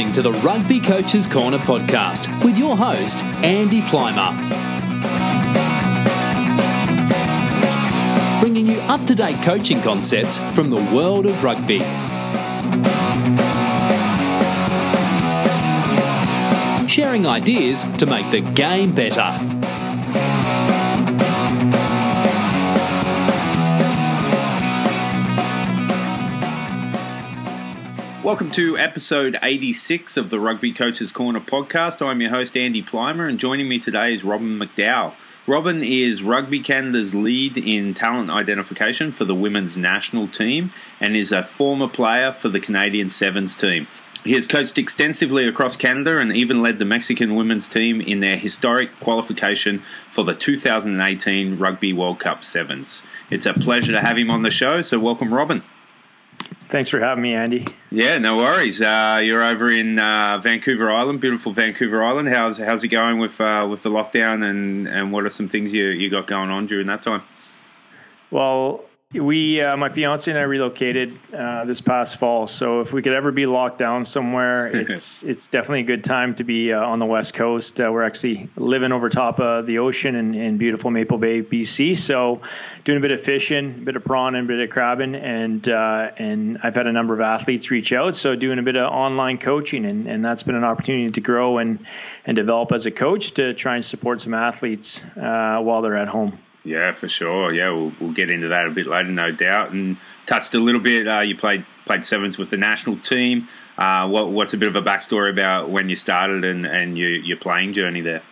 listening to the Rugby Coaches Corner podcast with your host, Andy Plimer. Bringing you up to date coaching concepts from the world of rugby. Sharing ideas to make the game better. Welcome to episode 86 of the Rugby Coaches Corner podcast. I'm your host, Andy Plimer, and joining me today is Robin MacDowell. Robin is Rugby Canada's lead in talent identification for the women's national team and is a former player for the Canadian Sevens team. He has coached extensively across Canada and even led the Mexican women's team in their historic qualification for the 2018 Rugby World Cup Sevens. It's a pleasure to have him on the show, so welcome, Robin. Thanks for having me, Andy. Yeah, no worries. Uh, you're over in uh, Vancouver Island, beautiful Vancouver Island. How's how's it going with uh, with the lockdown, and, and what are some things you you got going on during that time? Well, we, uh, my fiance and I relocated uh, this past fall. So if we could ever be locked down somewhere, it's it's definitely a good time to be uh, on the west coast. Uh, we're actually living over top of the ocean in, in beautiful Maple Bay, BC. So doing a bit of fishing, a bit of prawn, and a bit of crabbing, and uh, and I've had a number of athletes reach out. So doing a bit of online coaching, and, and that's been an opportunity to grow and and develop as a coach to try and support some athletes uh, while they're at home. Yeah, for sure. Yeah, we'll, we'll get into that a bit later, no doubt. And touched a little bit. Uh, you played played sevens with the national team. Uh, what, what's a bit of a backstory about when you started and, and your, your playing journey there?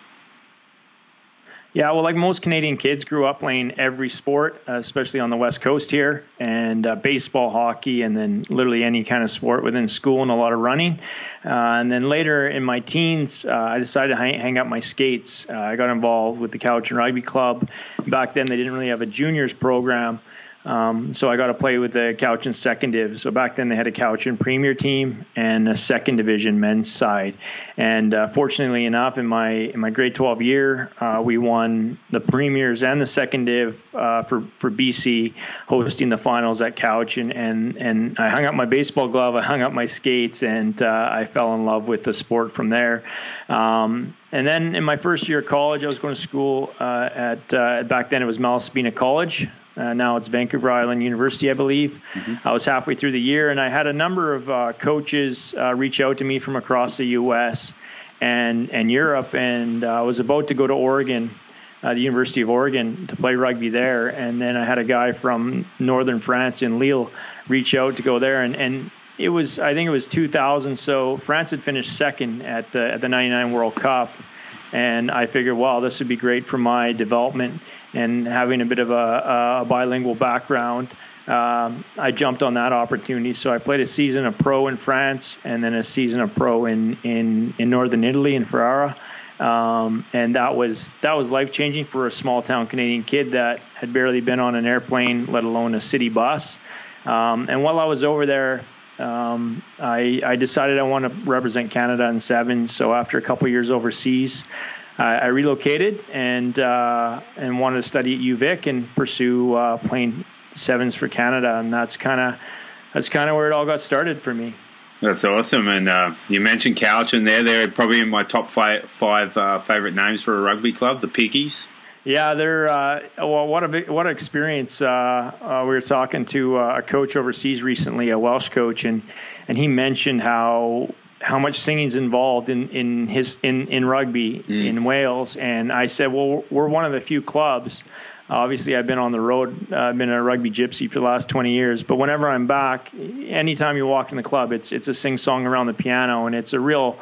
Yeah, well, like most Canadian kids, grew up playing every sport, uh, especially on the West Coast here, and uh, baseball, hockey, and then literally any kind of sport within school, and a lot of running. Uh, and then later in my teens, uh, I decided to hang, hang up my skates. Uh, I got involved with the Cowichan Rugby Club. Back then, they didn't really have a juniors program. Um, so I got to play with the Cowichan second div. So back then they had a Cowichan premier team and a second division men's side. And uh, fortunately enough, in my in my grade 12 year, uh, we won the premiers and the second div uh, for for BC, hosting the finals at Cowichan. And and I hung up my baseball glove, I hung up my skates, and uh, I fell in love with the sport from there. Um, and then in my first year of college, I was going to school uh, at uh, back then it was Malaspina College. Uh, now it's Vancouver Island University, I believe. Mm-hmm. I was halfway through the year, and I had a number of uh, coaches uh, reach out to me from across the U.S. and and Europe, and uh, I was about to go to Oregon, uh, the University of Oregon, to play rugby there. And then I had a guy from northern France in Lille reach out to go there, and and it was I think it was 2000. So France had finished second at the at the 99 World Cup and I figured, wow, this would be great for my development and having a bit of a, a bilingual background. Um, I jumped on that opportunity. So I played a season of pro in France and then a season of pro in in, in northern Italy in Ferrara. Um, and that was that was life changing for a small town Canadian kid that had barely been on an airplane, let alone a city bus. Um, and while I was over there, um, I, I, decided I want to represent Canada in seven. So after a couple years overseas, I relocated and uh, and wanted to study at UVic and pursue uh, playing sevens for Canada, and that's kind of that's kind of where it all got started for me. That's awesome, and uh, you mentioned Cowichan there. They're probably in my top five, five uh, favorite names for a rugby club, the Piggies. Yeah, they're uh, well. What a what an experience! Uh, uh, we were talking to uh, a coach overseas recently, a Welsh coach, and and he mentioned how how much singing's involved in in his in in rugby mm. in Wales. And I said, well, we're one of the few clubs. Obviously, I've been on the road. Uh, I've been a rugby gypsy for the last 20 years. But whenever I'm back, anytime you walk in the club, it's it's a sing song around the piano, and it's a real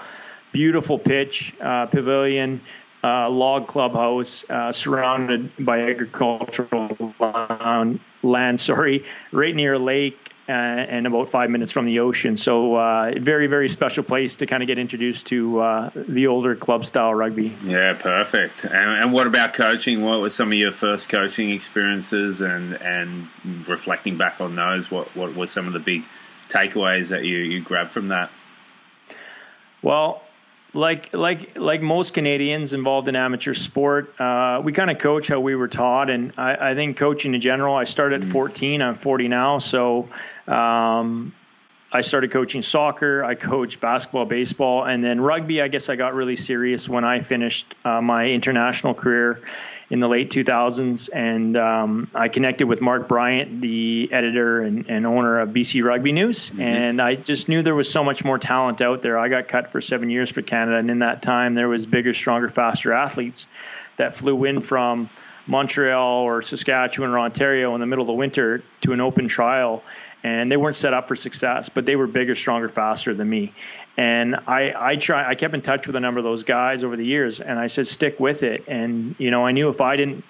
beautiful pitch, uh, pavilion, uh, log clubhouse uh, surrounded by agricultural land, land, sorry, right near a lake and about five minutes from the ocean. So, uh, very, very special place to kind of get introduced to uh, the older club style rugby. Yeah, perfect. And, and, what about coaching? What were some of your first coaching experiences and, and reflecting back on those? What, what were some of the big takeaways that you, you grabbed from that? Well, like like like most Canadians involved in amateur sport, uh, we kind of coach how we were taught, and I, I, think coaching in general. I started at mm. 14. I'm 40 now, so um, I started coaching soccer. I coached basketball, baseball, and then rugby. I guess I got really serious when I finished uh, my international career in the late 2000s, and um, I connected with Mark Bryant, the editor and, and owner of BC Rugby News, mm-hmm. and I just knew there was so much more talent out there. I got cut for seven years for Canada, and in that time, there was bigger, stronger, faster athletes that flew in from Montreal or Saskatchewan or Ontario in the middle of the winter to an open trial and they weren't set up for success, but they were bigger, stronger, faster than me. And I, I try, I kept in touch with a number of those guys over the years, and I said, stick with it. And you know, I knew if I didn't,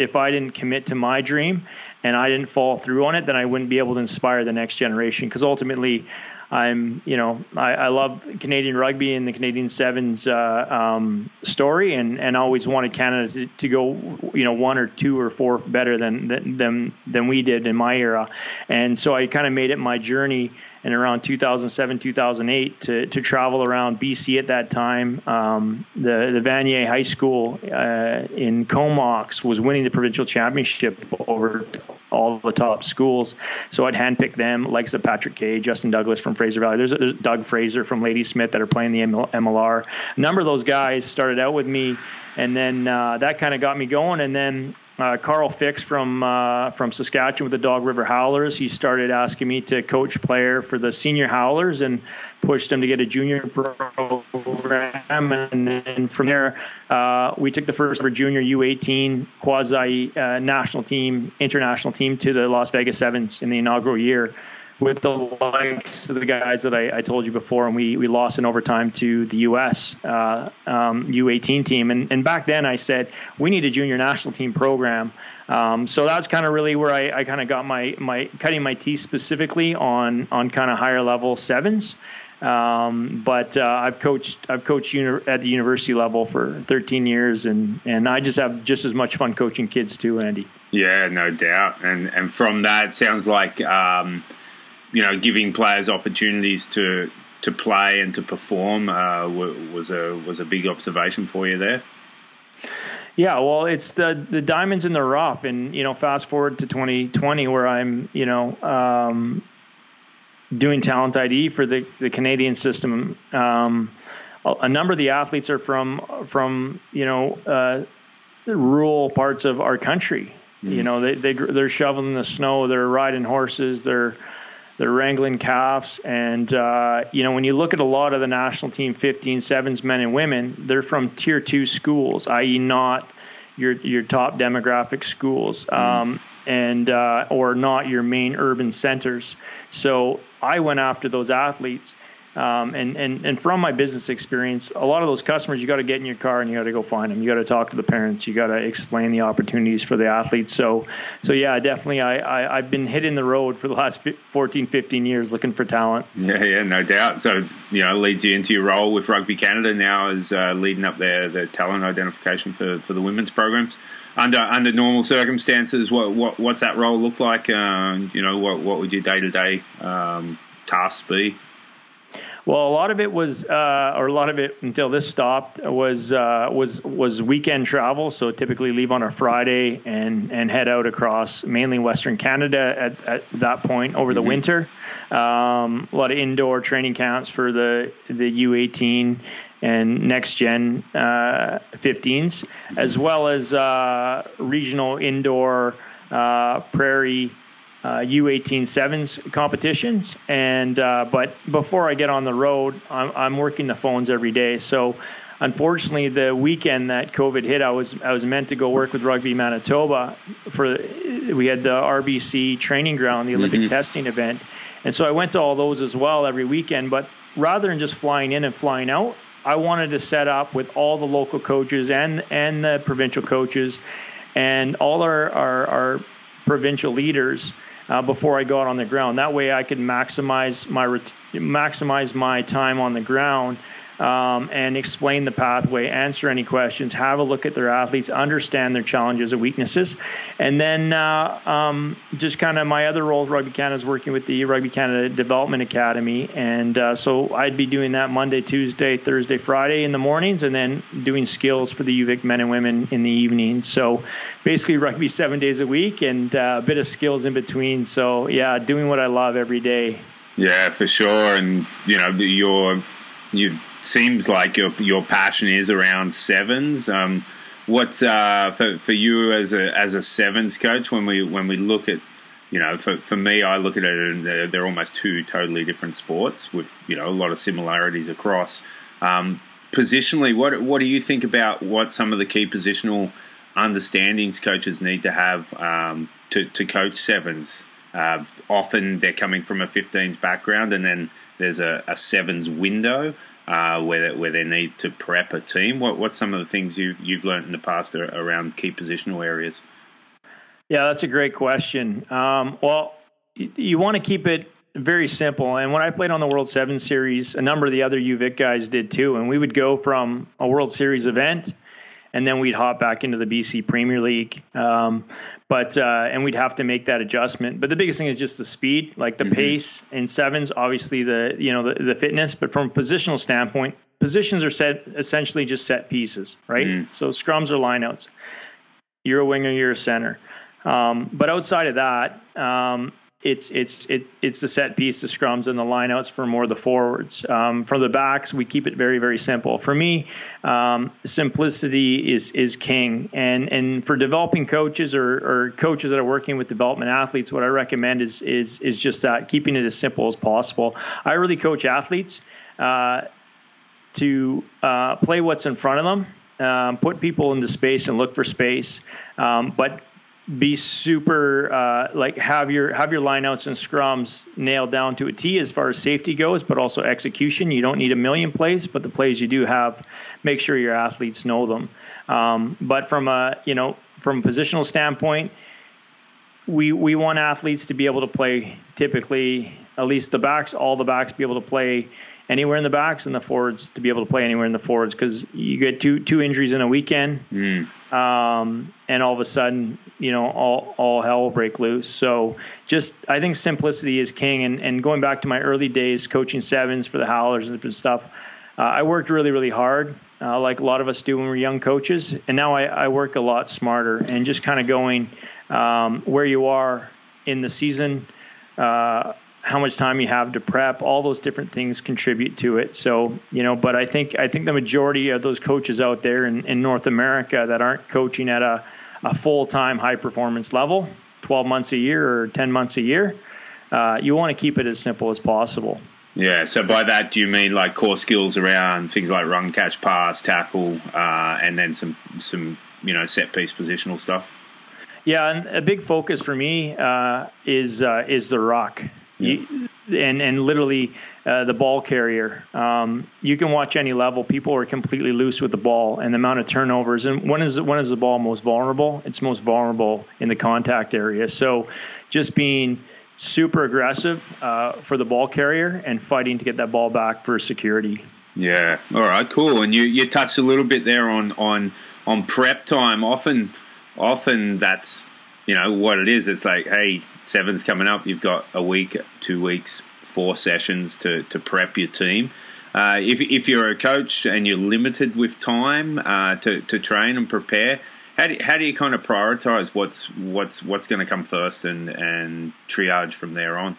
if I didn't commit to my dream, and I didn't fall through on it, then I wouldn't be able to inspire the next generation. Because ultimately, I'm, you know, I, I, love Canadian rugby and the Canadian Sevens uh, um, story, and, and always wanted Canada to, to, go, you know, one or two or four better than than than we did in my era, and so I kind of made it my journey in around 2007, 2008 to, to travel around BC at that time. Um, the, the Vanier High School uh, in Comox was winning the provincial championship over all the top schools. So I'd handpick them, likes of Patrick Kay, Justin Douglas from Fraser Valley. There's, there's Doug Fraser from Ladysmith that are playing the MLR. A number of those guys started out with me, and then uh, that kind of got me going. And then uh, Carl Fix from uh, from Saskatchewan with the Dog River Howlers. He started asking me to coach player for the senior Howlers and pushed him to get a junior program. And then from there, uh, we took the first ever junior U18 quasi uh, national team, international team to the Las Vegas Sevens in the inaugural year with the likes of the guys that I, I, told you before, and we, we lost in overtime to the U.S. Uh, um, U18 team. And, and back then I said we need a junior national team program. Um, so that's kind of really where I, I kind of got my, my cutting my teeth specifically on on kind of higher level sevens. Um, but uh, I've coached I've coached uni- at the university level for 13 years, and and I just have just as much fun coaching kids too, Andy. Yeah, no doubt. And and from that, sounds like um, you know, giving players opportunities to to play and to perform uh, was a was a big observation for you there. Yeah, well, it's the the diamonds in the rough, and you know, fast forward to 2020, where I'm, you know, um, doing talent ID for the the Canadian system. Um, a, a number of the athletes are from from you know uh, rural parts of our country. Mm. You know, they they they're shoveling the snow, they're riding horses, they're they're wrangling calves. And, uh, you know, when you look at a lot of the national team 15 sevens men and women, they're from tier two schools, i.e., not your, your top demographic schools. Mm. Um, and uh, or not your main urban centers. So I went after those athletes um, and, and, and from my business experience, a lot of those customers, you got to get in your car and you got to go find them. You got to talk to the parents. You got to explain the opportunities for the athletes. So, so yeah, definitely. I, I, I've been hitting the road for the last 14, 15 years looking for talent. Yeah, yeah, no doubt. So, you know, leads you into your role with Rugby Canada now as uh, leading up their, the talent identification for, for the women's programs. Under under normal circumstances, what, what what's that role look like? Uh, you know, what what would your day to day tasks be? Well, a lot of it was, uh, or a lot of it until this stopped was uh, was was weekend travel. So typically leave on a Friday and and head out across mainly Western Canada at, at that point over the mm-hmm. winter. Um, a lot of indoor training camps for the the U18 and next gen uh, 15s, as well as uh, regional indoor uh, prairie uh, U18 sevens competitions. And uh, but before I get on the road, I'm, I'm, working the phones every day. So unfortunately, the weekend that COVID hit, I was I was meant to go work with Rugby Manitoba for we had the RBC training ground, the Olympic mm-hmm. testing event, and so I went to all those as well every weekend. But rather than just flying in and flying out, I wanted to set up with all the local coaches and and the provincial coaches and all our, our, our provincial leaders uh, before I go out on the ground. That way, I can maximize my maximize my time on the ground um, and explain the pathway, answer any questions, have a look at their athletes, understand their challenges and weaknesses, and then uh, um, just kind of my other role, Rugby Canada, is working with the Rugby Canada Development Academy, and uh, so I'd be doing that Monday, Tuesday, Thursday, Friday in the mornings, and then doing skills for the UVic men and women in the evenings. So basically, rugby seven days a week, and uh, a bit of skills in between. So yeah, doing what I love every day. Yeah, for sure. And you know, you're, you seems like your your passion is around sevens. Um, uh, for for you as a as a sevens coach when we when we look at you know, for, for me, I look at it and they're, they're, almost two totally different sports with, you know, a lot of similarities across. Um, positionally, what what do you think about what some of the key positional understandings coaches need to have um, to, to coach sevens? Uh, often they're coming from a 15s background, and then there's a, a sevens window uh, where where they need to prep a team. What what's some of the things you've you've learned in the past around key positional areas? Yeah, that's a great question. Um, well, you, you want to keep it very simple. And when I played on the World Seven Series, a number of the other UVic guys did too. And we would go from a World Series event, and then we'd hop back into the BC Premier League. Um, but uh, and we'd have to make that adjustment. But the biggest thing is just the speed, like the mm-hmm. pace in sevens. Obviously, the you know the, the fitness. But from a positional standpoint, positions are set essentially just set pieces, right? Mm. So scrums are lineouts. You're a winger, you're a center. Um, but outside of that, um, it's it's it's it's the set piece, the scrums, and the lineouts for more of the forwards. Um, for the backs, we keep it very very simple. For me, um, simplicity is is king. And and for developing coaches or, or coaches that are working with development athletes, what I recommend is is is just that keeping it as simple as possible. I really coach athletes uh, to uh, play what's in front of them. Um, put people into space and look for space, um, but be super uh, like have your have your lineouts and scrums nailed down to a T as far as safety goes, but also execution. You don't need a million plays, but the plays you do have, make sure your athletes know them. Um, but from a you know from a positional standpoint, we we want athletes to be able to play typically at least the backs, all the backs be able to play anywhere in the backs and the forwards to be able to play anywhere in the forwards because you get two two injuries in a weekend, mm. um, and all of a sudden, you know, all all hell will break loose. So just I think simplicity is king. And and going back to my early days coaching sevens for the Howlers and stuff, uh, I worked really really hard. Uh, like a lot of us do when we're young coaches, and now I, I work a lot smarter and just kind of going um, where you are in the season, uh, how much time you have to prep, all those different things contribute to it. So, you know, but I think I think the majority of those coaches out there in, in North America that aren't coaching at a, a full time high performance level, 12 months a year or 10 months a year, uh, you want to keep it as simple as possible. Yeah. So by that, do you mean like core skills around things like run, catch, pass, tackle, uh, and then some some you know set piece positional stuff? Yeah, and a big focus for me uh, is uh, is the ruck. You, and and literally uh, the ball carrier. Um, you can watch any level; people are completely loose with the ball, and the amount of turnovers. And when is when is the ball most vulnerable? It's most vulnerable in the contact area. So, just being super aggressive uh, for the ball carrier and fighting to get that ball back for security. Yeah. All right. Cool. And you you touched a little bit there on on on prep time. Often, often that's you know what it is. It's like, hey, seven's coming up. You've got a week, two weeks, four sessions to to prep your team. Uh, if if you're a coach and you're limited with time uh, to to train and prepare, how do, how do you kind of prioritize what's what's what's going to come first and and triage from there on?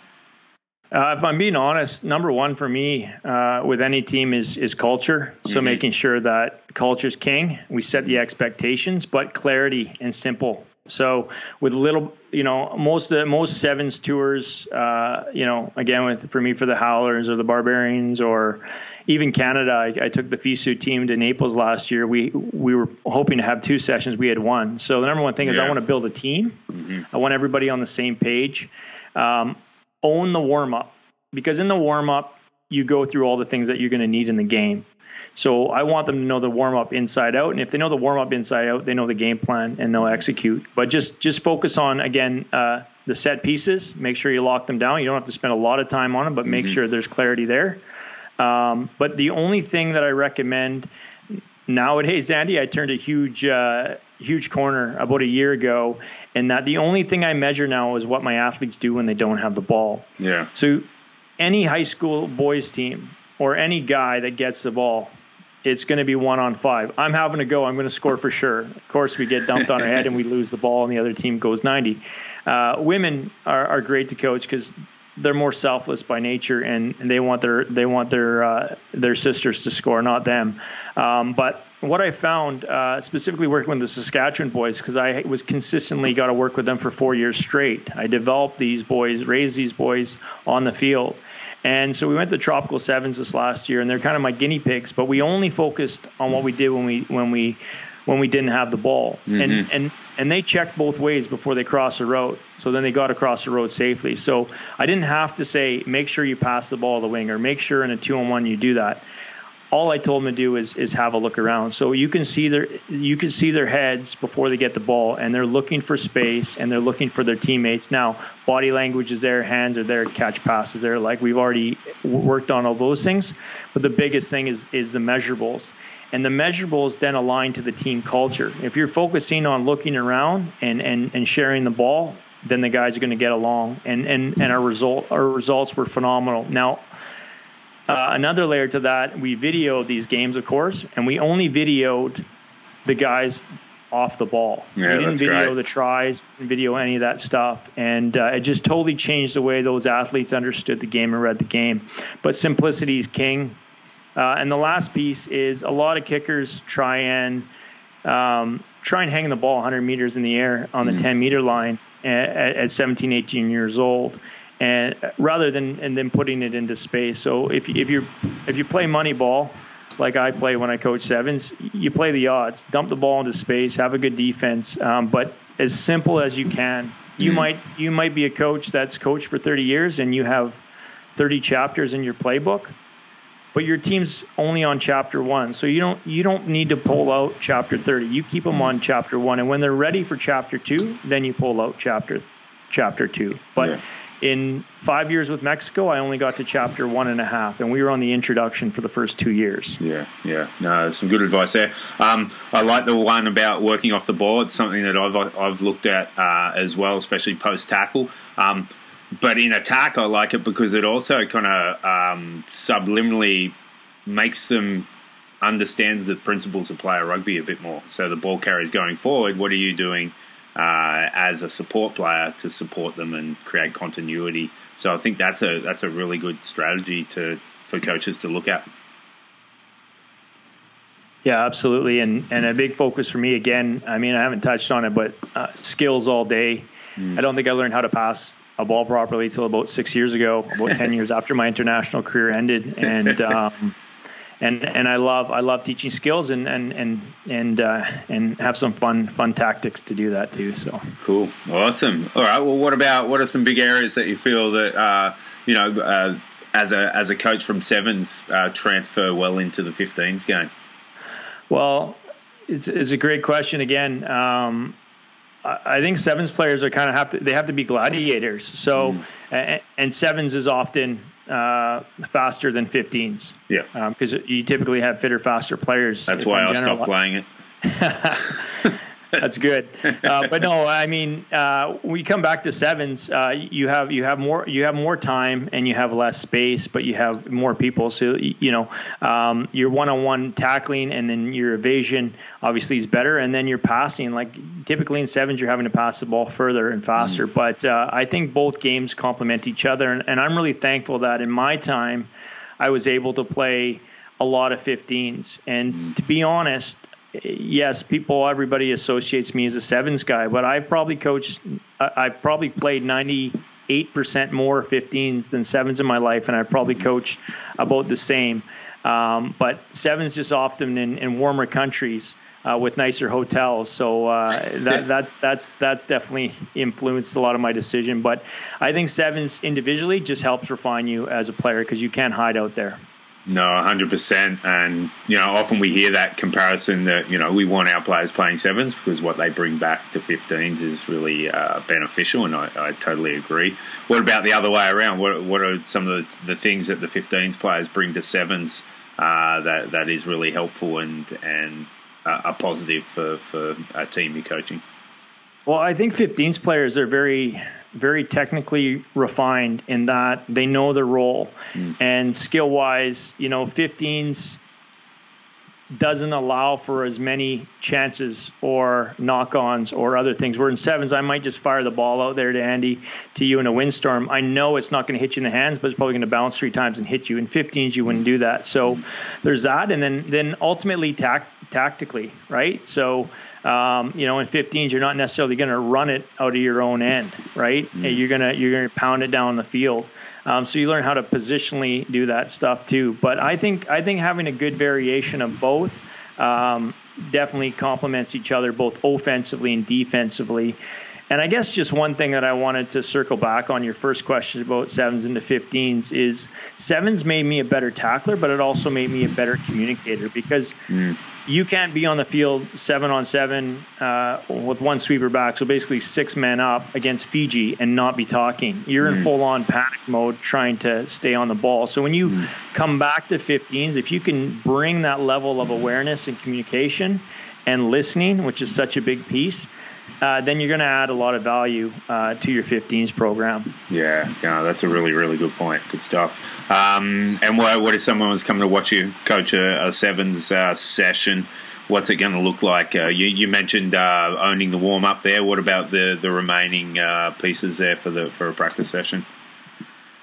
Uh, if I'm being honest, number one for me uh, with any team is is culture. So mm-hmm. making sure that culture is king. We set the expectations, but clarity and simple so with little, you know, most the most sevens tours, uh, you know, again with for me for the Howlers or the Barbarians or even Canada, I, I, took the FISU team to Naples last year. We we were hoping to have two sessions. We had one. So the number one thing yeah. is I want to build a team. Mm-hmm. I want everybody on the same page. Um, own the warm up because in the warm up you go through all the things that you're going to need in the game. So I want them to know the warm up inside out, and if they know the warm up inside out, they know the game plan and they'll execute. But just just focus on again uh, the set pieces. Make sure you lock them down. You don't have to spend a lot of time on them, but make mm-hmm. sure there's clarity there. Um, but the only thing that I recommend nowadays, Andy, I turned a huge uh, huge corner about a year ago, and that the only thing I measure now is what my athletes do when they don't have the ball. Yeah. So any high school boys team or any guy that gets the ball, it's going to be one on five. I'm having to go. I'm going to score for sure. Of course, we get dumped on our head and we lose the ball, and the other team goes 90. Uh, women are, are great to coach because they're more selfless by nature, and, and they want their they want their uh, their sisters to score, not them. Um, but what I found, uh, specifically working with the Saskatchewan boys, because I was consistently got to work with them for four years straight. I developed these boys, raised these boys on the field. And so we went to Tropical Sevens this last year, and they're kind of my guinea pigs. But we only focused on what we did when we when we when we didn't have the ball, mm-hmm. and and and they checked both ways before they crossed the road. So then they got across the road safely. So I didn't have to say make sure you pass the ball to the wing or make sure in a two on one you do that all I told them to do is is have a look around. So you can see their you can see their heads before they get the ball, and they're looking for space and they're looking for their teammates. Now, body language is there, hands are there, catch passes there. Like we've already worked on all those things, but the biggest thing is is the measurables. And the measurables then align to the team culture. If you're focusing on looking around and, and, and sharing the ball, then the guys are going to get along. And, and, and our result our results were phenomenal. Now, uh, another layer to that, we videoed these games, of course, and we only videoed the guys off the ball. Yeah, we didn't video the tries, video any of that stuff, and uh, it just totally changed the way those athletes understood the game and read the game. But simplicity is king. Uh, and the last piece is a lot of kickers try and um, try and hang the ball 100 meters in the air on the mm. 10 meter line at, at 17, 18 years old and rather than and then putting it into space. So if if you if you play money ball, like I play when I coach sevens, you play the odds, dump the ball into space, have a good defense, um, but as simple as you can. You mm might you might be a coach that's coached for 30 years and you have 30 chapters in your playbook, but your team's only on chapter one, so you don't you don't need to pull out chapter 30. You keep them on chapter one, and when they're ready for chapter two, then you pull out chapter chapter two. But yeah in five years with Mexico, I only got to chapter one and a half, and we were on the introduction for the first two years. Yeah, yeah, no, some good advice there. Um, I like the one about working off the ball. It's something that I've I've looked at uh, as well, especially post tackle. Um, but in attack, I like it because it also kind of um, subliminally makes them understand the principles of player rugby a bit more. So the ball carries going forward. What are you doing? Uh, as a support player to support them and create continuity. So I think that's a that's a really good strategy to for coaches to look at. Yeah, absolutely, and and a big focus for me again. I mean, I haven't touched on it, but uh, skills all day. Mm. I don't think I learned how to pass a ball properly till about six years ago, about ten years after my international career ended, and. Um, and and I love I love teaching skills and and and and uh, and have some fun fun tactics to do that too. So cool, awesome. All right. Well, what about what are some big areas that you feel that uh, you know uh, as a as a coach from sevens uh, transfer well into the 15s game? Well, it's it's a great question again. Um, I think sevens players are kind of have to they have to be gladiators. So mm. and, and sevens is often uh, faster than 15s. Yeah. Because um, you typically have fitter, faster players. That's why I stopped playing it. That's good. Uh, but no, I mean, uh, we come back to sevens. Uh, you have you have more you have more time and you have less space, but you have more people. So you know um, your one-on-one tackling and then your evasion obviously is better, and then your passing. Like typically in sevens, you're having to pass the ball further and faster. Mm. But uh, I think both games complement each other, and, and I'm really thankful that in my time, I was able to play a lot of 15s. And mm. to be honest, yes, people, everybody associates me as a sevens guy, but I've probably coached, I've probably played 98% more 15s than sevens in my life, and I've probably coached about the same. Um, but sevens just often in, in warmer countries. Uh, with nicer hotels, so uh, that, that's that's that's definitely influenced a lot of my decision. But I think sevens individually just helps refine you as a player because you can't hide out there. No, 100%. And, you know, often we hear that comparison that, you know, we want our players playing sevens because what they bring back to 15s is really uh, beneficial. And I, I, totally agree. What about the other way around? What, what are some of the, the things that the 15s players bring to sevens uh, that, that is really helpful and, and uh, a positive for, for a team you're coaching? Well, I think 15s players are very very technically refined in that they know their role mm. and skill wise, you know, 15s doesn't allow for as many chances or knock-ons or other things. We're in sevens, I might just fire the ball out there to Andy, to you in a windstorm. I know it's not going to hit you in the hands, but it's probably going to bounce three times and hit you. In 15s, you wouldn't do that. So there's that, and then then ultimately tact- tactically, right? So um, you know, in 15s, you're not necessarily going to run it out of your own end, right? Mm-hmm. You're gonna you're gonna pound it down the field. Um, so you learn how to positionally do that stuff too. But I think I think having a good variation of both um, definitely complements each other both offensively and defensively. And I guess just one thing that I wanted to circle back on your first question about sevens into 15s is sevens made me a better tackler, but it also made me a better communicator because mm you can't be on the field seven on seven uh, with one sweeper back, so basically six men up against Fiji and not be talking. You're mm. in full on panic mode trying to stay on the ball. So when you mm. come back to 15s, if you can bring that level of awareness and communication and listening, which is such a big piece, uh, then you're going to add a lot of value uh, to your 15s program. Yeah, yeah, that's a really, really good point. Good stuff. Um, and what, what if someone was coming to watch you coach a, a sevens uh, session? What's it going to look like? Uh, you, you, mentioned uh, owning the warm up there. What about the the remaining uh, pieces there for the for a practice session?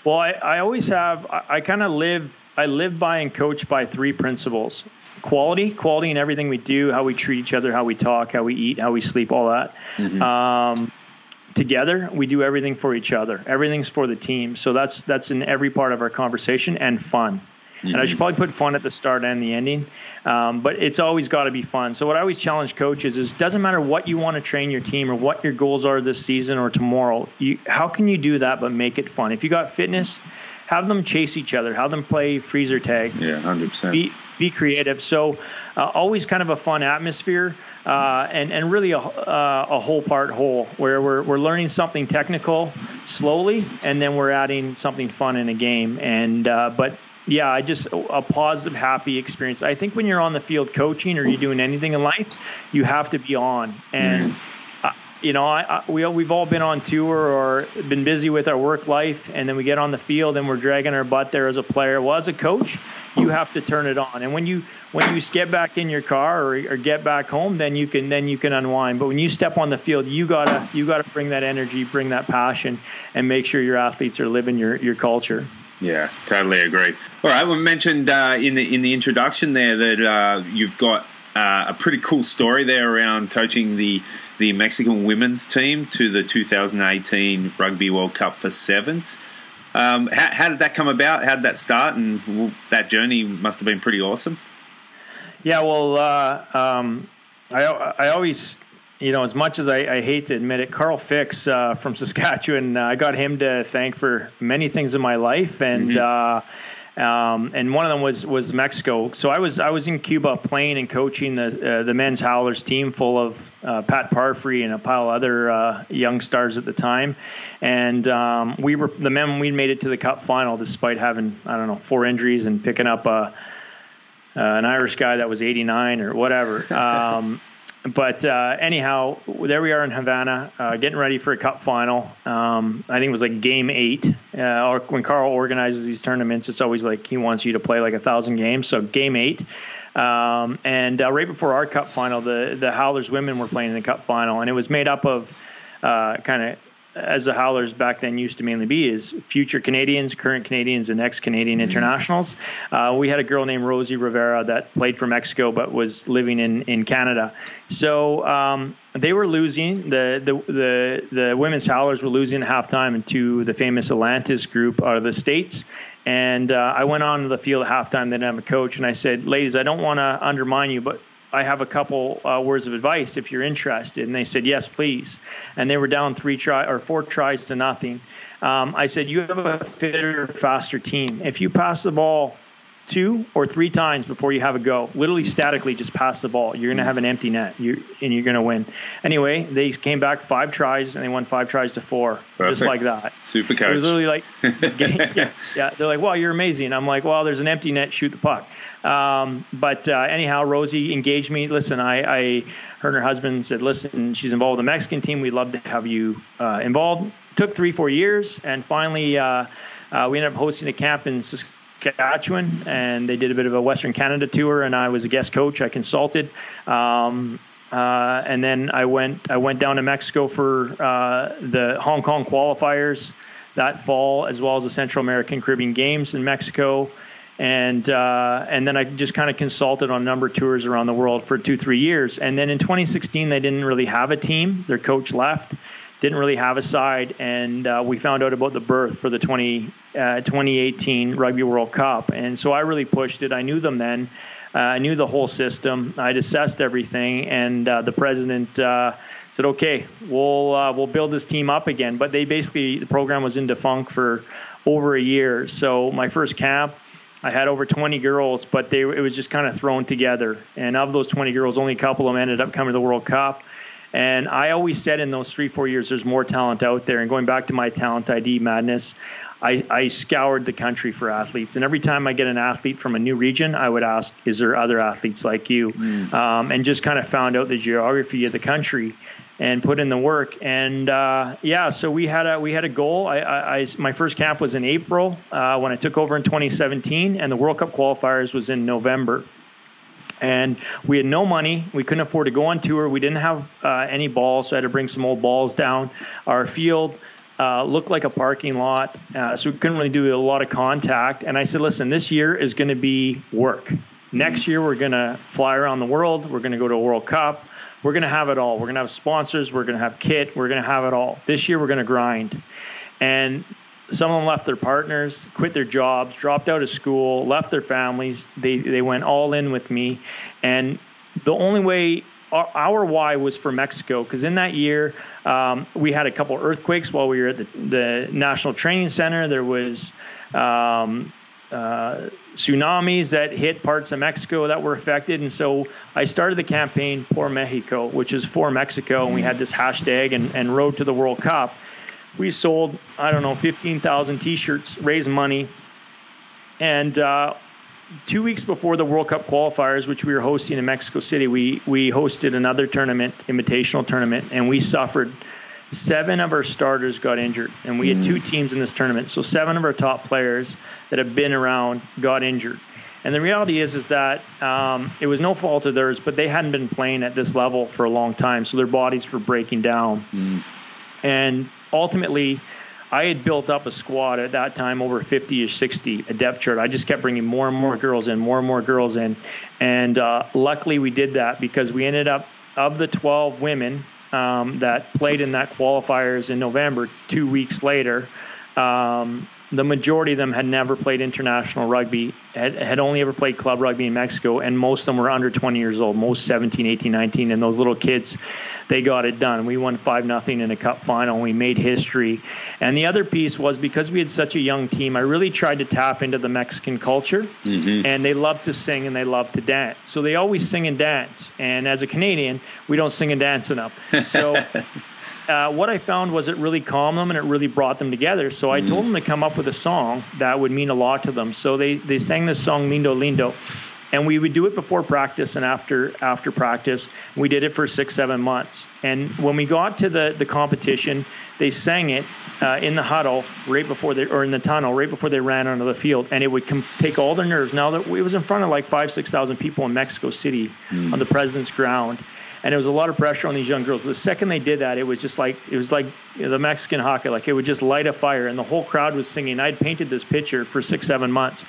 Well, I, I always have. I, I kind of live. I live by and coach by three principles quality, quality in everything we do, how we treat each other, how we talk, how we eat, how we sleep, all that. Mm-hmm. Um, together, we do everything for each other. Everything's for the team. So that's that's in every part of our conversation and fun. Mm-hmm. And I should mm-hmm. probably put fun at the start and the ending, um, but it's always got to be fun. So what I always challenge coaches is doesn't matter what you want to train your team or what your goals are this season or tomorrow. You, how can you do that but make it fun? If you got fitness, have them chase each other, have them play freezer tag. Yeah, hundred percent. Be be creative. So uh, always kind of a fun atmosphere, uh, and and really a, uh, a whole part whole where we're we're learning something technical slowly, and then we're adding something fun in a game. And uh, but yeah, I just a positive, happy experience. I think when you're on the field coaching or you're doing anything in life, you have to be on and. Mm you know, I, I, we we've all been on tour or been busy with our work life, and then we get on the field and we're dragging our butt there as a player. Well, as a coach, you have to turn it on. And when you when you get back in your car or, or get back home, then you can then you can unwind. But when you step on the field, you gotta you gotta bring that energy, bring that passion, and make sure your athletes are living your your culture. Yeah, totally agree. All right, we mentioned uh, in the in the introduction there that uh, you've got uh, a pretty cool story there around coaching the the Mexican women's team to the 2018 Rugby World Cup for sevens. Um, how, how, did that come about? How did that start? And that journey must have been pretty awesome. Yeah, well, uh, um, I, I always, you know, as much as I, I hate to admit it, Carl Fix uh, from Saskatchewan, uh, I got him to thank for many things in my life, and mm-hmm. Uh, um, and one of them was was Mexico. So I was I was in Cuba playing and coaching the uh, the men's howlers team full of uh, Pat Parfrey and a pile of other uh, young stars at the time, and um, we were the men we made it to the Cup final despite having I don't know four injuries and picking up a uh, an Irish guy that was 89 or whatever. Um, but uh, anyhow, there we are in Havana, uh, getting ready for a cup final. Um, I think it was like game eight. Uh, when Carl organizes these tournaments, it's always like he wants you to play like a thousand games. So game eight, um, and uh, right before our cup final, the the Howlers women were playing in the cup final, and it was made up of uh, kind of as the Howlers back then used to mainly be, is future Canadians, current Canadians, and ex Canadian mm-hmm. internationals. Uh, we had a girl named Rosie Rivera that played for Mexico but was living in, in Canada. So um, they were losing. The, the, the, the women's Howlers were losing at halftime to the famous Atlantis group out of the States. And uh, I went on to the field at halftime. They didn't have a coach. And I said, ladies, I don't want to undermine you, but I have a couple uh, words of advice if you're interested. And they said, yes, please. And they were down three try or four tries to nothing. Um, I said, you have a fitter, faster team. If you pass the ball two or three times before you have a go. Literally statically just pass the ball. You're going to have an empty net you and you're going to win. Anyway, they came back five tries and they won five tries to four. Perfect. Just like that. Super coach. It was literally like, yeah, yeah, They're like, wow, you're amazing. I'm like, well, there's an empty net, shoot the puck. Um, but uh, anyhow, Rosie engaged me. Listen, I, I, her and her husband said, listen, she's involved in the Mexican team. We'd love to have you uh, involved. Took three, four years. And finally, uh, uh we ended up hosting a camp in Saskatchewan Saskatchewan, and they did a bit of a Western Canada tour, and I was a guest coach. I consulted, um, uh, and then I went I went down to Mexico for uh, the Hong Kong qualifiers that fall, as well as the Central American Caribbean Games in Mexico. And uh, and then I just kind of consulted on number tours around the world for two three years. And then in 2016 they didn't really have a team. Their coach left, didn't really have a side, and uh, we found out about the berth for the 20, uh, 2018 Rugby World Cup. And so I really pushed it. I knew them then. Uh, I knew the whole system. I'd assessed everything, and uh, the president uh, said, "Okay, we'll uh, we'll build this team up again." But they basically the program was in defunct for over a year. So my first camp. I had over 20 girls, but they it was just kind of thrown together. And of those 20 girls, only a couple of them ended up coming to the World Cup. And I always said in those three, four years, there's more talent out there. And going back to my talent ID madness, I, I scoured the country for athletes. And every time I get an athlete from a new region, I would ask, is there other athletes like you? Mm. Um, and just kind of found out the geography of the country and put in the work. And uh, yeah, so we had a we had a goal. I, I, I my first camp was in April uh, when I took over in 2017, and the World Cup qualifiers was in November and we had no money. We couldn't afford to go on tour. We didn't have uh, any balls, so I had to bring some old balls down. Our field uh, looked like a parking lot, uh, so we couldn't really do a lot of contact. And I said, listen, this year is going to be work. Next year, we're going to fly around the world. We're going to go to a World Cup. We're going to have it all. We're going to have sponsors. We're going to have kit. We're going to have it all. This year, we're going to grind. And some of them left their partners, quit their jobs, dropped out of school, left their families. They they went all in with me, and the only way our, our why was for Mexico because in that year um, we had a couple earthquakes while we were at the, the National Training Center. There was um, uh, tsunamis that hit parts of Mexico that were affected. And so I started the campaign Por Mexico, which is for Mexico. And we had this hashtag and, and Road to the World Cup we sold I don't know 15,000 T-shirts, raised money, and uh, two weeks before the World Cup qualifiers, which we were hosting in Mexico City, we we hosted another tournament, invitational tournament, and we suffered. Seven of our starters got injured, and we had two mm. teams in this tournament. So seven of our top players that have been around got injured. And the reality is, is that um, it was no fault of theirs, but they hadn't been playing at this level for a long time, so their bodies were breaking down. Mm. And ultimately, I had built up a squad at that time over 50 or 60, a depth chart. I just kept bringing more and more girls in, more and more girls in. And uh, luckily, we did that because we ended up, of the 12 women um, that played in that qualifiers in November, two weeks later, um, the majority of them had never played international rugby, had, had only ever played club rugby in Mexico, and most of them were under 20 years old, most 17, 18, 19. And those little kids, they got it done. We won 5 nothing in a cup final. We made history. And the other piece was because we had such a young team, I really tried to tap into the Mexican culture. Mm-hmm. And they love to sing and they love to dance. So they always sing and dance. And as a Canadian, we don't sing and dance enough. So. uh, what I found was it really calmed them and it really brought them together. So I mm. told them to come up with a song that would mean a lot to them. So they they sang this song Lindo Lindo, and we would do it before practice and after after practice. We did it for six seven months. And when we got to the the competition, they sang it uh, in the huddle right before they or in the tunnel right before they ran onto the field, and it would com- take all their nerves. Now that it was in front of like five six thousand people in Mexico City mm. on the president's ground and it was a lot of pressure on these young girls. But the second they did that, it was just like it was like you know, the Mexican hockey, like it would just light a fire, and the whole crowd was singing. I'd painted this picture for six, seven months.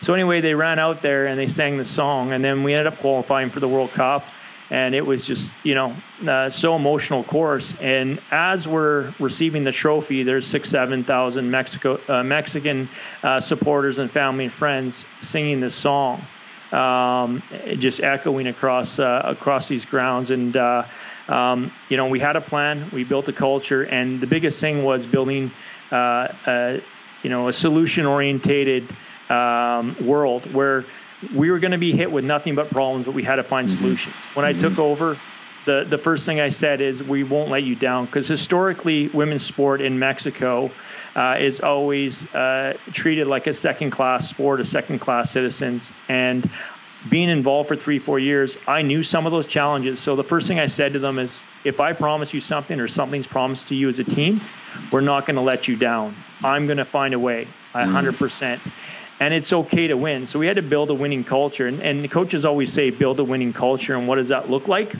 So anyway, they ran out there and they sang the song, and then we ended up qualifying for the World Cup, and it was just you know uh, so emotional course. And as we're receiving the trophy, there's six, seven thousand Mexico uh, Mexican uh, supporters and family and friends singing this song um, just echoing across uh, across these grounds. And uh, um, you know, we had a plan, we built a culture, and the biggest thing was building, uh, you know, a solution orientated um, world where we were going to be hit with nothing but problems, but we had to find mm-hmm. solutions. When mm-hmm. I took over, the the first thing I said is we won't let you down because historically women's sport in Mexico uh, is always uh, treated like a second class sport, a second class citizens, and being involved for three four years, I knew some of those challenges. So the first thing I said to them is, if I promise you something or something's promised to you as a team, we're not going to let you down. I'm going to find a way, 100 percent. And it's okay to win. So we had to build a winning culture. And, and coaches always say, build a winning culture. And what does that look like?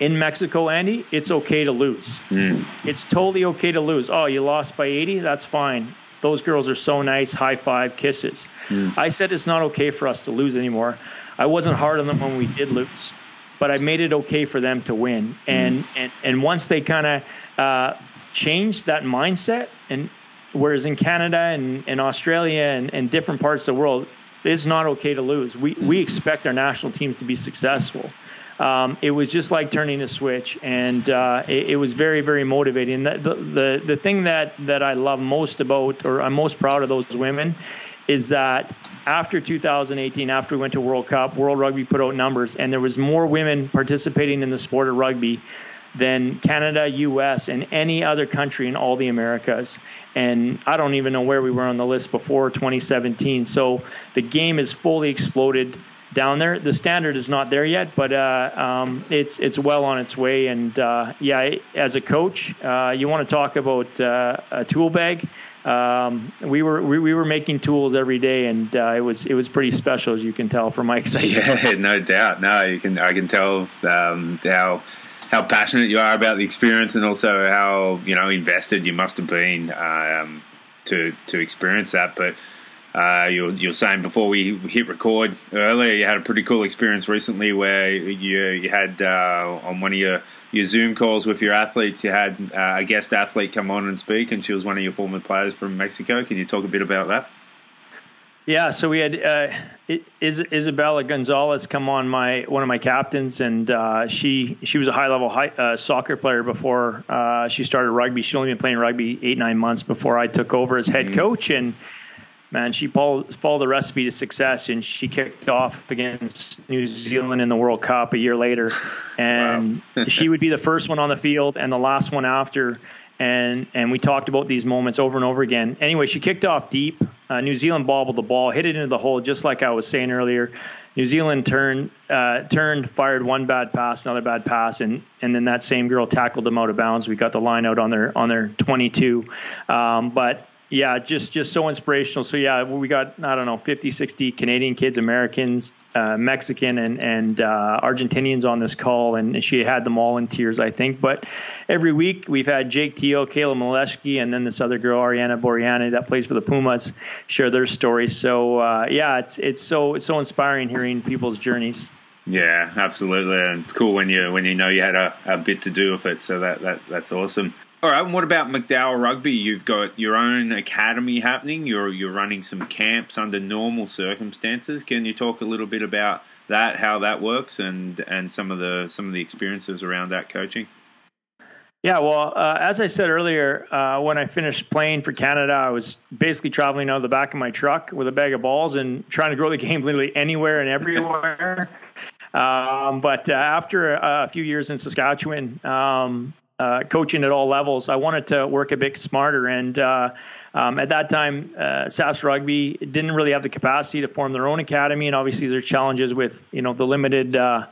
In Mexico, Andy, it's okay to lose. Mm. It's totally okay to lose. Oh, you lost by 80? That's fine. Those girls are so nice. High five, kisses. Mm. I said it's not okay for us to lose anymore. I wasn't hard on them when we did lose, but I made it okay for them to win. And mm. and and once they kind of uh, changed that mindset and Whereas in Canada and, and Australia and, and different parts of the world, it's not okay to lose. We, we expect our national teams to be successful. Um, it was just like turning a switch, and uh, it, it, was very, very motivating. The, the, the, the thing that, that I love most about, or I'm most proud of those women, is that after 2018, after we went to World Cup, World Rugby put out numbers, and there was more women participating in the sport of rugby than Canada, US, and any other country in all the Americas. And I don't even know where we were on the list before 2017. So the game is fully exploded down there. The standard is not there yet, but uh, um, it's it's well on its way. And uh, yeah, as a coach, uh, you want to talk about uh, a tool bag. Um, we were we, we, were making tools every day, and uh, it was it was pretty special, as you can tell from my excitement. Yeah, no doubt. No, you can I can tell um, how how passionate you are about the experience, and also how you know invested you must have been um, to to experience that. But uh, you're, you're saying before we hit record earlier, you had a pretty cool experience recently where you you had uh, on one of your, your Zoom calls with your athletes, you had uh, a guest athlete come on and speak, and she was one of your former players from Mexico. Can you talk a bit about that? Yeah, so we had uh, Is- Isabella Gonzalez come on my one of my captains, and uh, she she was a high level high, uh, soccer player before uh, she started rugby. She'd only been playing rugby eight nine months before I took over as head mm-hmm. coach, and man, she followed, followed the recipe to success, and she kicked off against New Zealand in the World Cup a year later, and she would be the first one on the field and the last one after and and we talked about these moments over and over again. Anyway, she kicked off deep. Uh, New Zealand bobbled the ball, hit it into the hole, just like I was saying earlier. New Zealand turned, uh, turned, fired one bad pass, another bad pass, and and then that same girl tackled them out of bounds. We got the line out on their on their 22, um, but yeah, just just so inspirational. So yeah, we got I don't know 50, 60 Canadian kids, Americans, uh, Mexican, and and uh, Argentinians on this call, and she had them all in tears, I think. But every week we've had Jake Teal, Kayla Moleschi, and then this other girl, Ariana Boriani, that plays for the Pumas, share their stories. So uh, yeah, it's it's so it's so inspiring hearing people's journeys. Yeah, absolutely, and it's cool when you when you know you had a, a bit to do with it. So that, that that's awesome. All right. And what about MacDowell Rugby? You've got your own academy happening. You're you're running some camps under normal circumstances. Can you talk a little bit about that, how that works, and and some of the some of the experiences around that coaching? Yeah, well, uh, as I said earlier, uh, when I finished playing for Canada, I was basically traveling out of the back of my truck with a bag of balls and trying to grow the game literally anywhere and everywhere. um, but uh, after a, a, few years in Saskatchewan, um, uh, coaching at all levels, I wanted to work a bit smarter. And uh, um, at that time, uh, SAS Rugby didn't really have the capacity to form their own academy, and obviously there's challenges with you know the limited uh,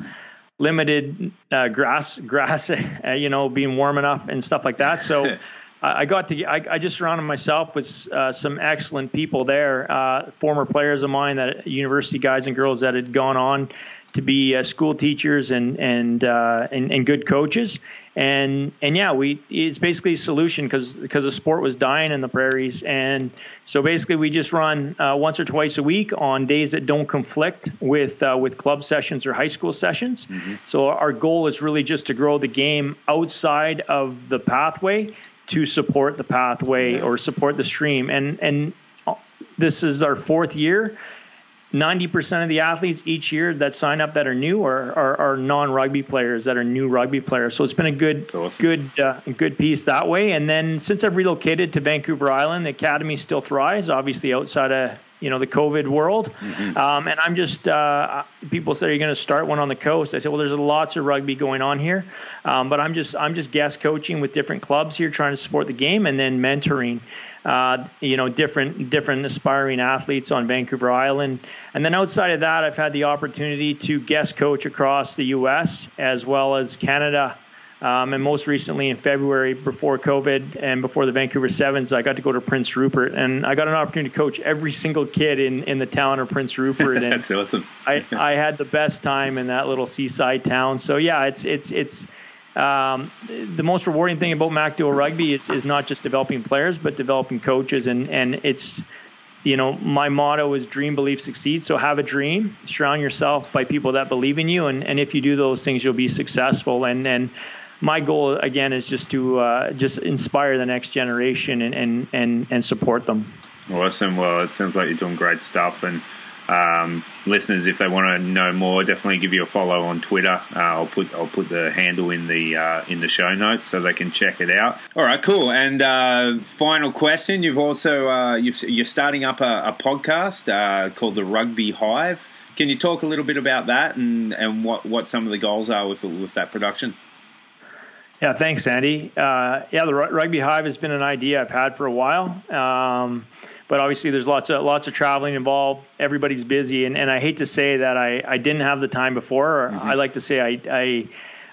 limited uh, grass grass uh, you know being warm enough and stuff like that. So. I got to. I, I, just surrounded myself with uh, some excellent people there, uh, former players of mine, that university guys and girls that had gone on to be uh, school teachers and and, uh, and, and good coaches. And and yeah, we it's basically a solution because because the sport was dying in the prairies. And so basically, we just run uh, once or twice a week on days that don't conflict with uh, with club sessions or high school sessions. Mm-hmm. So our goal is really just to grow the game outside of the pathway to support the pathway or support the stream. And and uh, this is our fourth year 90% of the athletes each year that sign up that are new are, are, are non-rugby players that are new rugby players. So it's been a good, awesome. good, uh, good piece that way. And then since I've relocated to Vancouver Island, the academy still thrives, obviously outside of you know the COVID world. Mm-hmm. Um, and I'm just uh, people say you're going to start one on the coast. I said, well, there's lots of rugby going on here, um, but I'm just I'm just guest coaching with different clubs here, trying to support the game, and then mentoring. Uh, you know, different different aspiring athletes on Vancouver Island, and then outside of that, I've had the opportunity to guest coach across the U.S. as well as Canada Um, and most recently in February, before COVID and before the Vancouver Sevens, I got to go to Prince Rupert, and I got an opportunity to coach every single kid in, in the town of Prince Rupert. And That's awesome. I, I had the best time in that little seaside town. So yeah, it's it's it's um, the most rewarding thing about MacDowell rugby is, is not just developing players, but developing coaches, and and it's you know, my motto is dream, believe, succeed. So have a dream, surround yourself by people that believe in you. And, and if you do those things, you'll be successful. And, and my goal again is just to uh, just inspire the next generation and, and, and, and support them. Awesome. Well, it sounds like you're doing great stuff. And um, listeners, if they want to know more, definitely give you a follow on Twitter. Uh, I'll put I'll put the handle in the uh, in the show notes so they can check it out. All right, cool. And uh, final question: You've also uh, you are starting up a, a podcast uh, called the Rugby Hive. Can you talk a little bit about that and, and what, what some of the goals are with with that production? Yeah, thanks, Andy. Uh, yeah, the Rugby Hive has been an idea I've had for a while. Um, but obviously there's lots of lots of traveling involved. Everybody's busy, and, and I hate to say that I, I didn't have the time before. Mm-hmm. I like to say I I,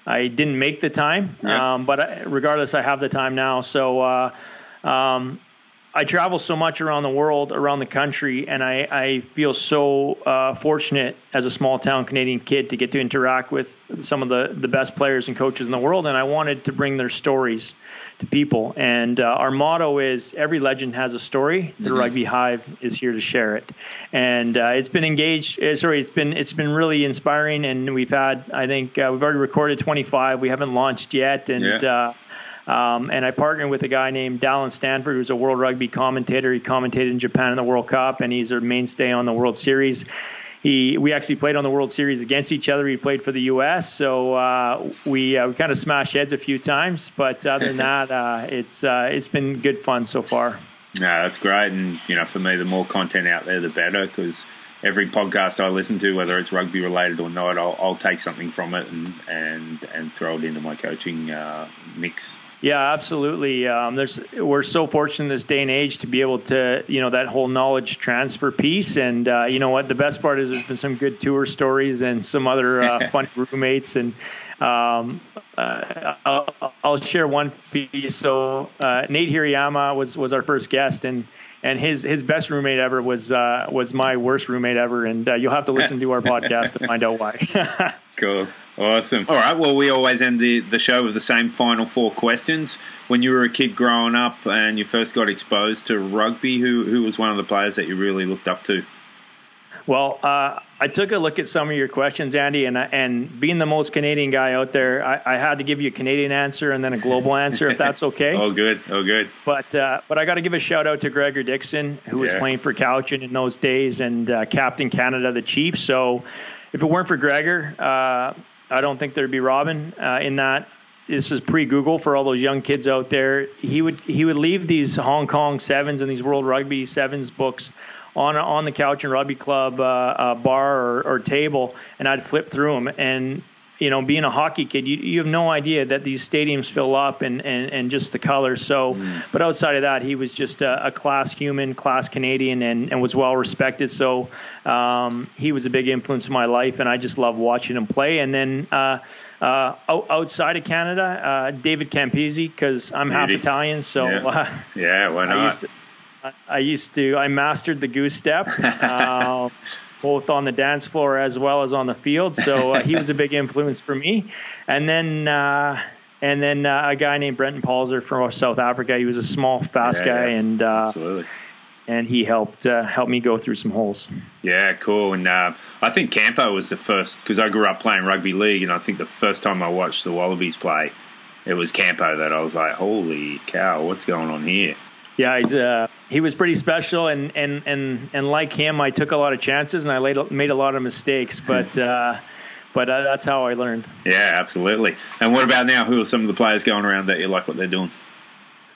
I didn't make the time, yeah. um, but I, regardless, I have the time now. So. Uh, um, I travel so much around the world, around the country, and I, I feel so uh, fortunate as a small town Canadian kid to get to interact with some of the, the best players and coaches in the world. And I wanted to bring their stories to people. And uh, our motto is every legend has a story. The mm-hmm. Rugby Hive is here to share it. And uh, it's been engaged. Uh, sorry, it's been it's been really inspiring. And we've had, I think, uh, we've already recorded 25. We haven't launched yet. And yeah. Uh, um, and I partnered with a guy named Dallen Stanford, who's a World Rugby commentator. He commentated in Japan in the World Cup, and he's a mainstay on the World Series. He, we actually played on the World Series against each other. He played for the U.S., so uh, we uh, we kind of smashed heads a few times. But other than that, uh, it's uh, it's been good fun so far. Yeah, that's great, and you know, for me, the more content out there, the better, because every podcast I listen to, whether it's rugby related or not, I'll, I'll take something from it and and and throw it into my coaching uh, mix. Yeah, absolutely. Um, there's we're so fortunate in this day and age to be able to, you know, that whole knowledge transfer piece. And uh, you know what? The best part is there's been some good tour stories and some other uh, funny roommates. And um, uh, I'll, I'll, share one piece. So uh, Nate Hirayama was was our first guest, and and his his best roommate ever was uh, was my worst roommate ever. And uh, you'll have to listen to our podcast to find out why. cool. Awesome. All right. Well, we always end the, the show with the same final four questions. When you were a kid growing up and you first got exposed to rugby, who who was one of the players that you really looked up to? Well, uh, I took a look at some of your questions, Andy, and and being the most Canadian guy out there, I, I had to give you a Canadian answer and then a global answer, if that's okay. oh, good. Oh, good. But uh, but I got to give a shout out to Gregor Dixon, who yeah. was playing for Cowichan in those days and uh, Captain Canada, the Chiefs. So if it weren't for Gregor, uh, I don't think there'd be Robin uh, in that. This is pre-Google for all those young kids out there. He would he would leave these Hong Kong sevens and these World Rugby sevens books on on the Cowichan Rugby Club uh, uh, bar or, or, table, and I'd flip through them. And you know, being a hockey kid, you, you have no idea that these stadiums fill up and, and, and just the colors. So, mm. but outside of that, he was just a, a, class human, class Canadian, and, and was well respected. So, um, he was a big influence in my life, and I just love watching him play. And then uh, uh, outside of Canada, uh, David Campese, because I'm half Italian. So, yeah, yeah why not? I used, to, I used to, I mastered the goose step. Both on the dance floor as well as on the field. So uh, he was a big influence for me. And then uh, and then uh, a guy named Breyton Paulse from South Africa. He was a small, fast yeah, guy, and uh, absolutely. And he helped uh, help me go through some holes. Yeah, cool. And uh, I think Campo was the first because I grew up playing rugby league, and I think the first time I watched the Wallabies play, it was Campo that I was like, "Holy cow, what's going on here?" Yeah, he's uh, he was pretty special, and, and, and, and like him, I took a lot of chances and I laid, made a lot of mistakes, but uh, but uh, that's how I learned. Yeah, absolutely. And what about now? Who are some of the players going around that you like what they're doing?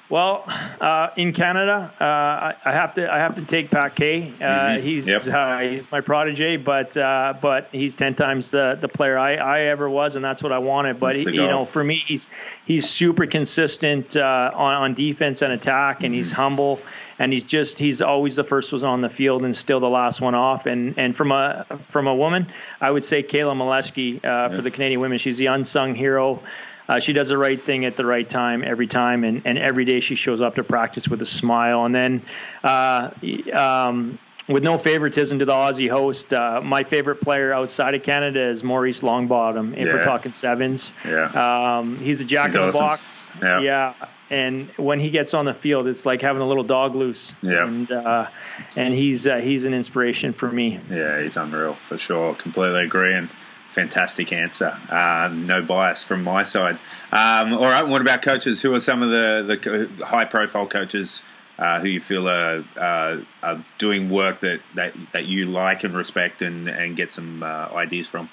Well, uh, in Canada, uh, I, I, have to I have to take Pat Kay. Uh, mm-hmm. He's yep. Uh, he's my protege, but uh, but he's ten times the, the player I, I ever was, and that's what I wanted. But he, you know, for me, he's he's super consistent uh, on, on defense and attack, and mm-hmm. he's humble, and he's just he's always the first one on the field and still the last one off. And and from a from a woman, I would say Kayla Moleschi for the Canadian women. She's the unsung hero. Uh, she does the right thing at the right time every time, and, and every day she shows up to practice with a smile. And then, uh, um, with no favoritism to the Aussie host, uh, my favorite player outside of Canada is Maurice Longbottom. If Yeah. we're talking sevens, Yeah. um, he's a jack He's in the awesome. box. Yeah. and when he gets on the field, it's like having a little dog loose. Yeah. and uh, and he's uh, he's an inspiration for me. Yeah, he's unreal for sure. Completely agree and fantastic answer. Um, no bias from my side. Um, all right, what about coaches? Who are some of the, the high profile coaches uh, who you feel are, uh, are doing work that, that, that you like and respect and, and get some uh, ideas from?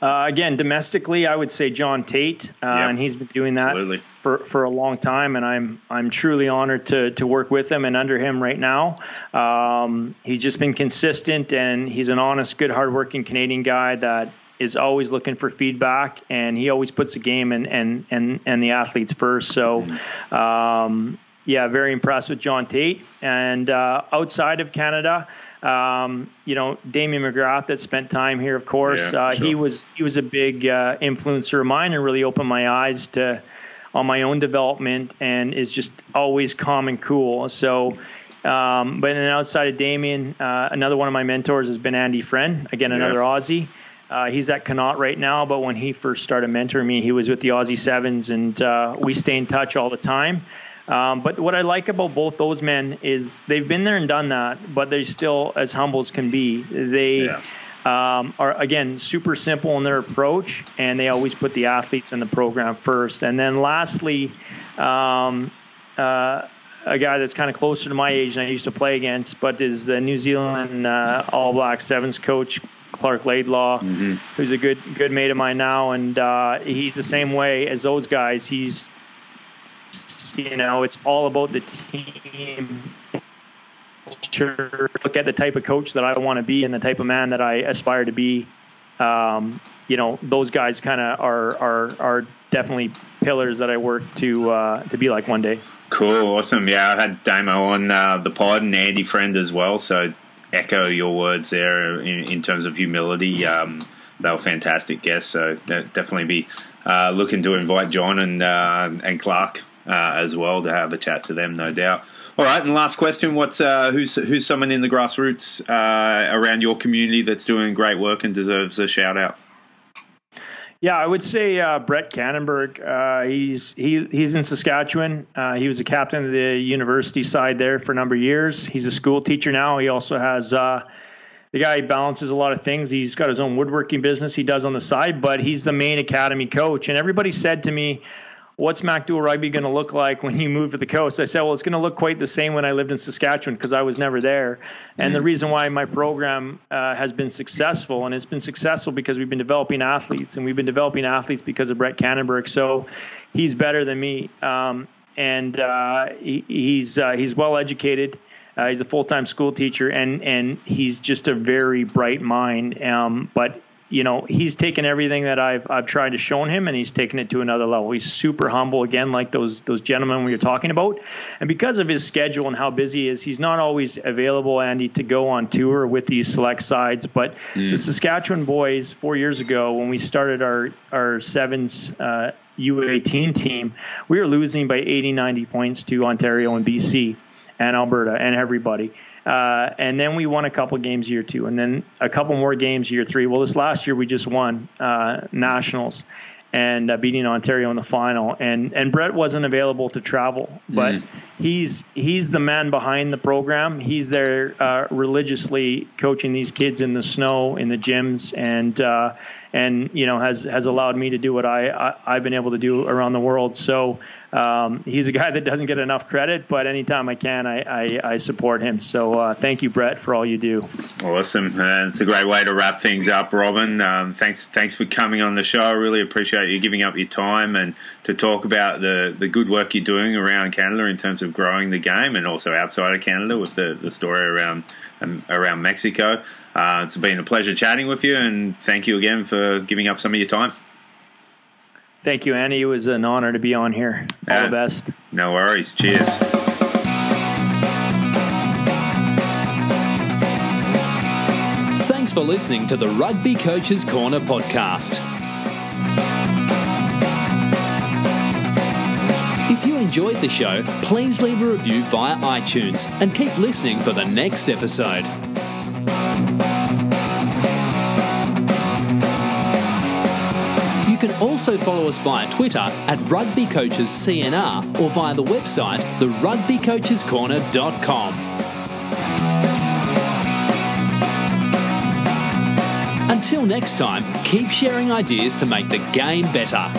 Uh, again, domestically, I would say John Tait, uh, Yep. and he's been doing that Absolutely. For, for a long time, and I'm I'm truly honored to to work with him and under him right now. Um, he's just been consistent, and he's an honest, good, hardworking Canadian guy that is always looking for feedback, and he always puts the game and and and and the athletes first. So. Um, yeah, very impressed with John Tait. And uh, outside of Canada, um, you know, Damian McGrath that spent time here, of course. Yeah, uh, sure. He was he was a big uh, influencer of mine and really opened my eyes to on my own development and is just always calm and cool. So. Um, but then outside of Damian, uh, another one of my mentors has been Andy Friend. Again, another Yeah. Aussie. Uh, he's at Connacht right now, but when he first started mentoring me, he was with the Aussie Sevens, and uh, we stay in touch all the time. Um, but what I like about both those men is they've been there and done that, but they're still as humble as can be. They Yeah. Um, are again super simple in their approach, and they always put the athletes in the program first. And then lastly, um, uh, a guy that's kind of closer to my age and I used to play against, but is the New Zealand uh, All Black Sevens coach Clark Laidlaw, who's a good good mate of mine now, and uh, he's the same way as those guys. He's you know, it's all about the team. Sure, look at the type of coach that I want to be and the type of man that I aspire to be. Um, you know, those guys kind of are are are definitely pillars that I work to uh, to be like one day. Cool, awesome. Yeah, I had Damo on uh, the pod and Andy Friend as well. So echo your words there in, in terms of humility. Um, they were fantastic guests. So definitely be uh, looking to invite John and uh, and Clark uh, as well to have a chat to them, no doubt. All right, and last question: What's uh, who's who's someone in the grassroots uh, around your community that's doing great work and deserves a shout out? Yeah, I would say uh, Brett Cannonberg. Uh, he's he he's in Saskatchewan. Uh, he was a captain of the university side there for a number of years. He's a school teacher now. He also has uh, the guy balances a lot of things. He's got his own woodworking business he does on the side, but he's the main academy coach. And everybody said to me, "What's MacDowell Rugby going to look like when you move to the coast?" I said, "Well, it's going to look quite the same when I lived in Saskatchewan because I was never there." And the reason why my program uh, has been successful, and it's been successful because we've been developing athletes, and we've been developing athletes because of Brett Cannonberg. So he's better than me, um, and uh, he, he's uh, he's well educated. Uh, he's a full-time school teacher, and and he's just a very bright mind. Um, but you know, he's taken everything that I've I've tried to show him, and he's taken it to another level. He's super humble, again, like those those gentlemen we were talking about. And because of his schedule and how busy he is, he's not always available, Andy, to go on tour with these select sides. But the Saskatchewan boys, four years ago, when we started our our sevens. Uh, U18 team, we were losing by 80, 90 points to Ontario and BC and Alberta and everybody. Uh, and then we won a couple games year two, and then a couple more games year three. Well, this last year we just won uh, nationals and uh, beating Ontario in the final. And and Brett wasn't available to travel, but he's he's the man behind the program. He's there uh, religiously coaching these kids in the snow in the gyms, and uh, and you know has has allowed me to do what I, I I've been able to do around the world. So um, he's a guy that doesn't get enough credit, but anytime I can, I I, I support him. So uh, thank you, Brett, for all you do. Awesome. Uh, it's a great way to wrap things up, Robin. Um, thanks, thanks for coming on the show. I really appreciate you giving up your time and to talk about the, the good work you're doing around Canada in terms of growing the game and also outside of Canada with the, the story around um, around Mexico. Uh, it's been a pleasure chatting with you, and thank you again for giving up some of your time. Thank you, Annie. It was an honor to be on here. All yeah. the best. No worries. Cheers. Thanks for listening to the Rugby Coaches Corner podcast. If you enjoyed the show, please leave a review via iTunes and keep listening for the next episode. Also follow us via Twitter at Rugby Coaches CNR or via the website therugbycoachescorner.com. Until next time, keep sharing ideas to make the game better.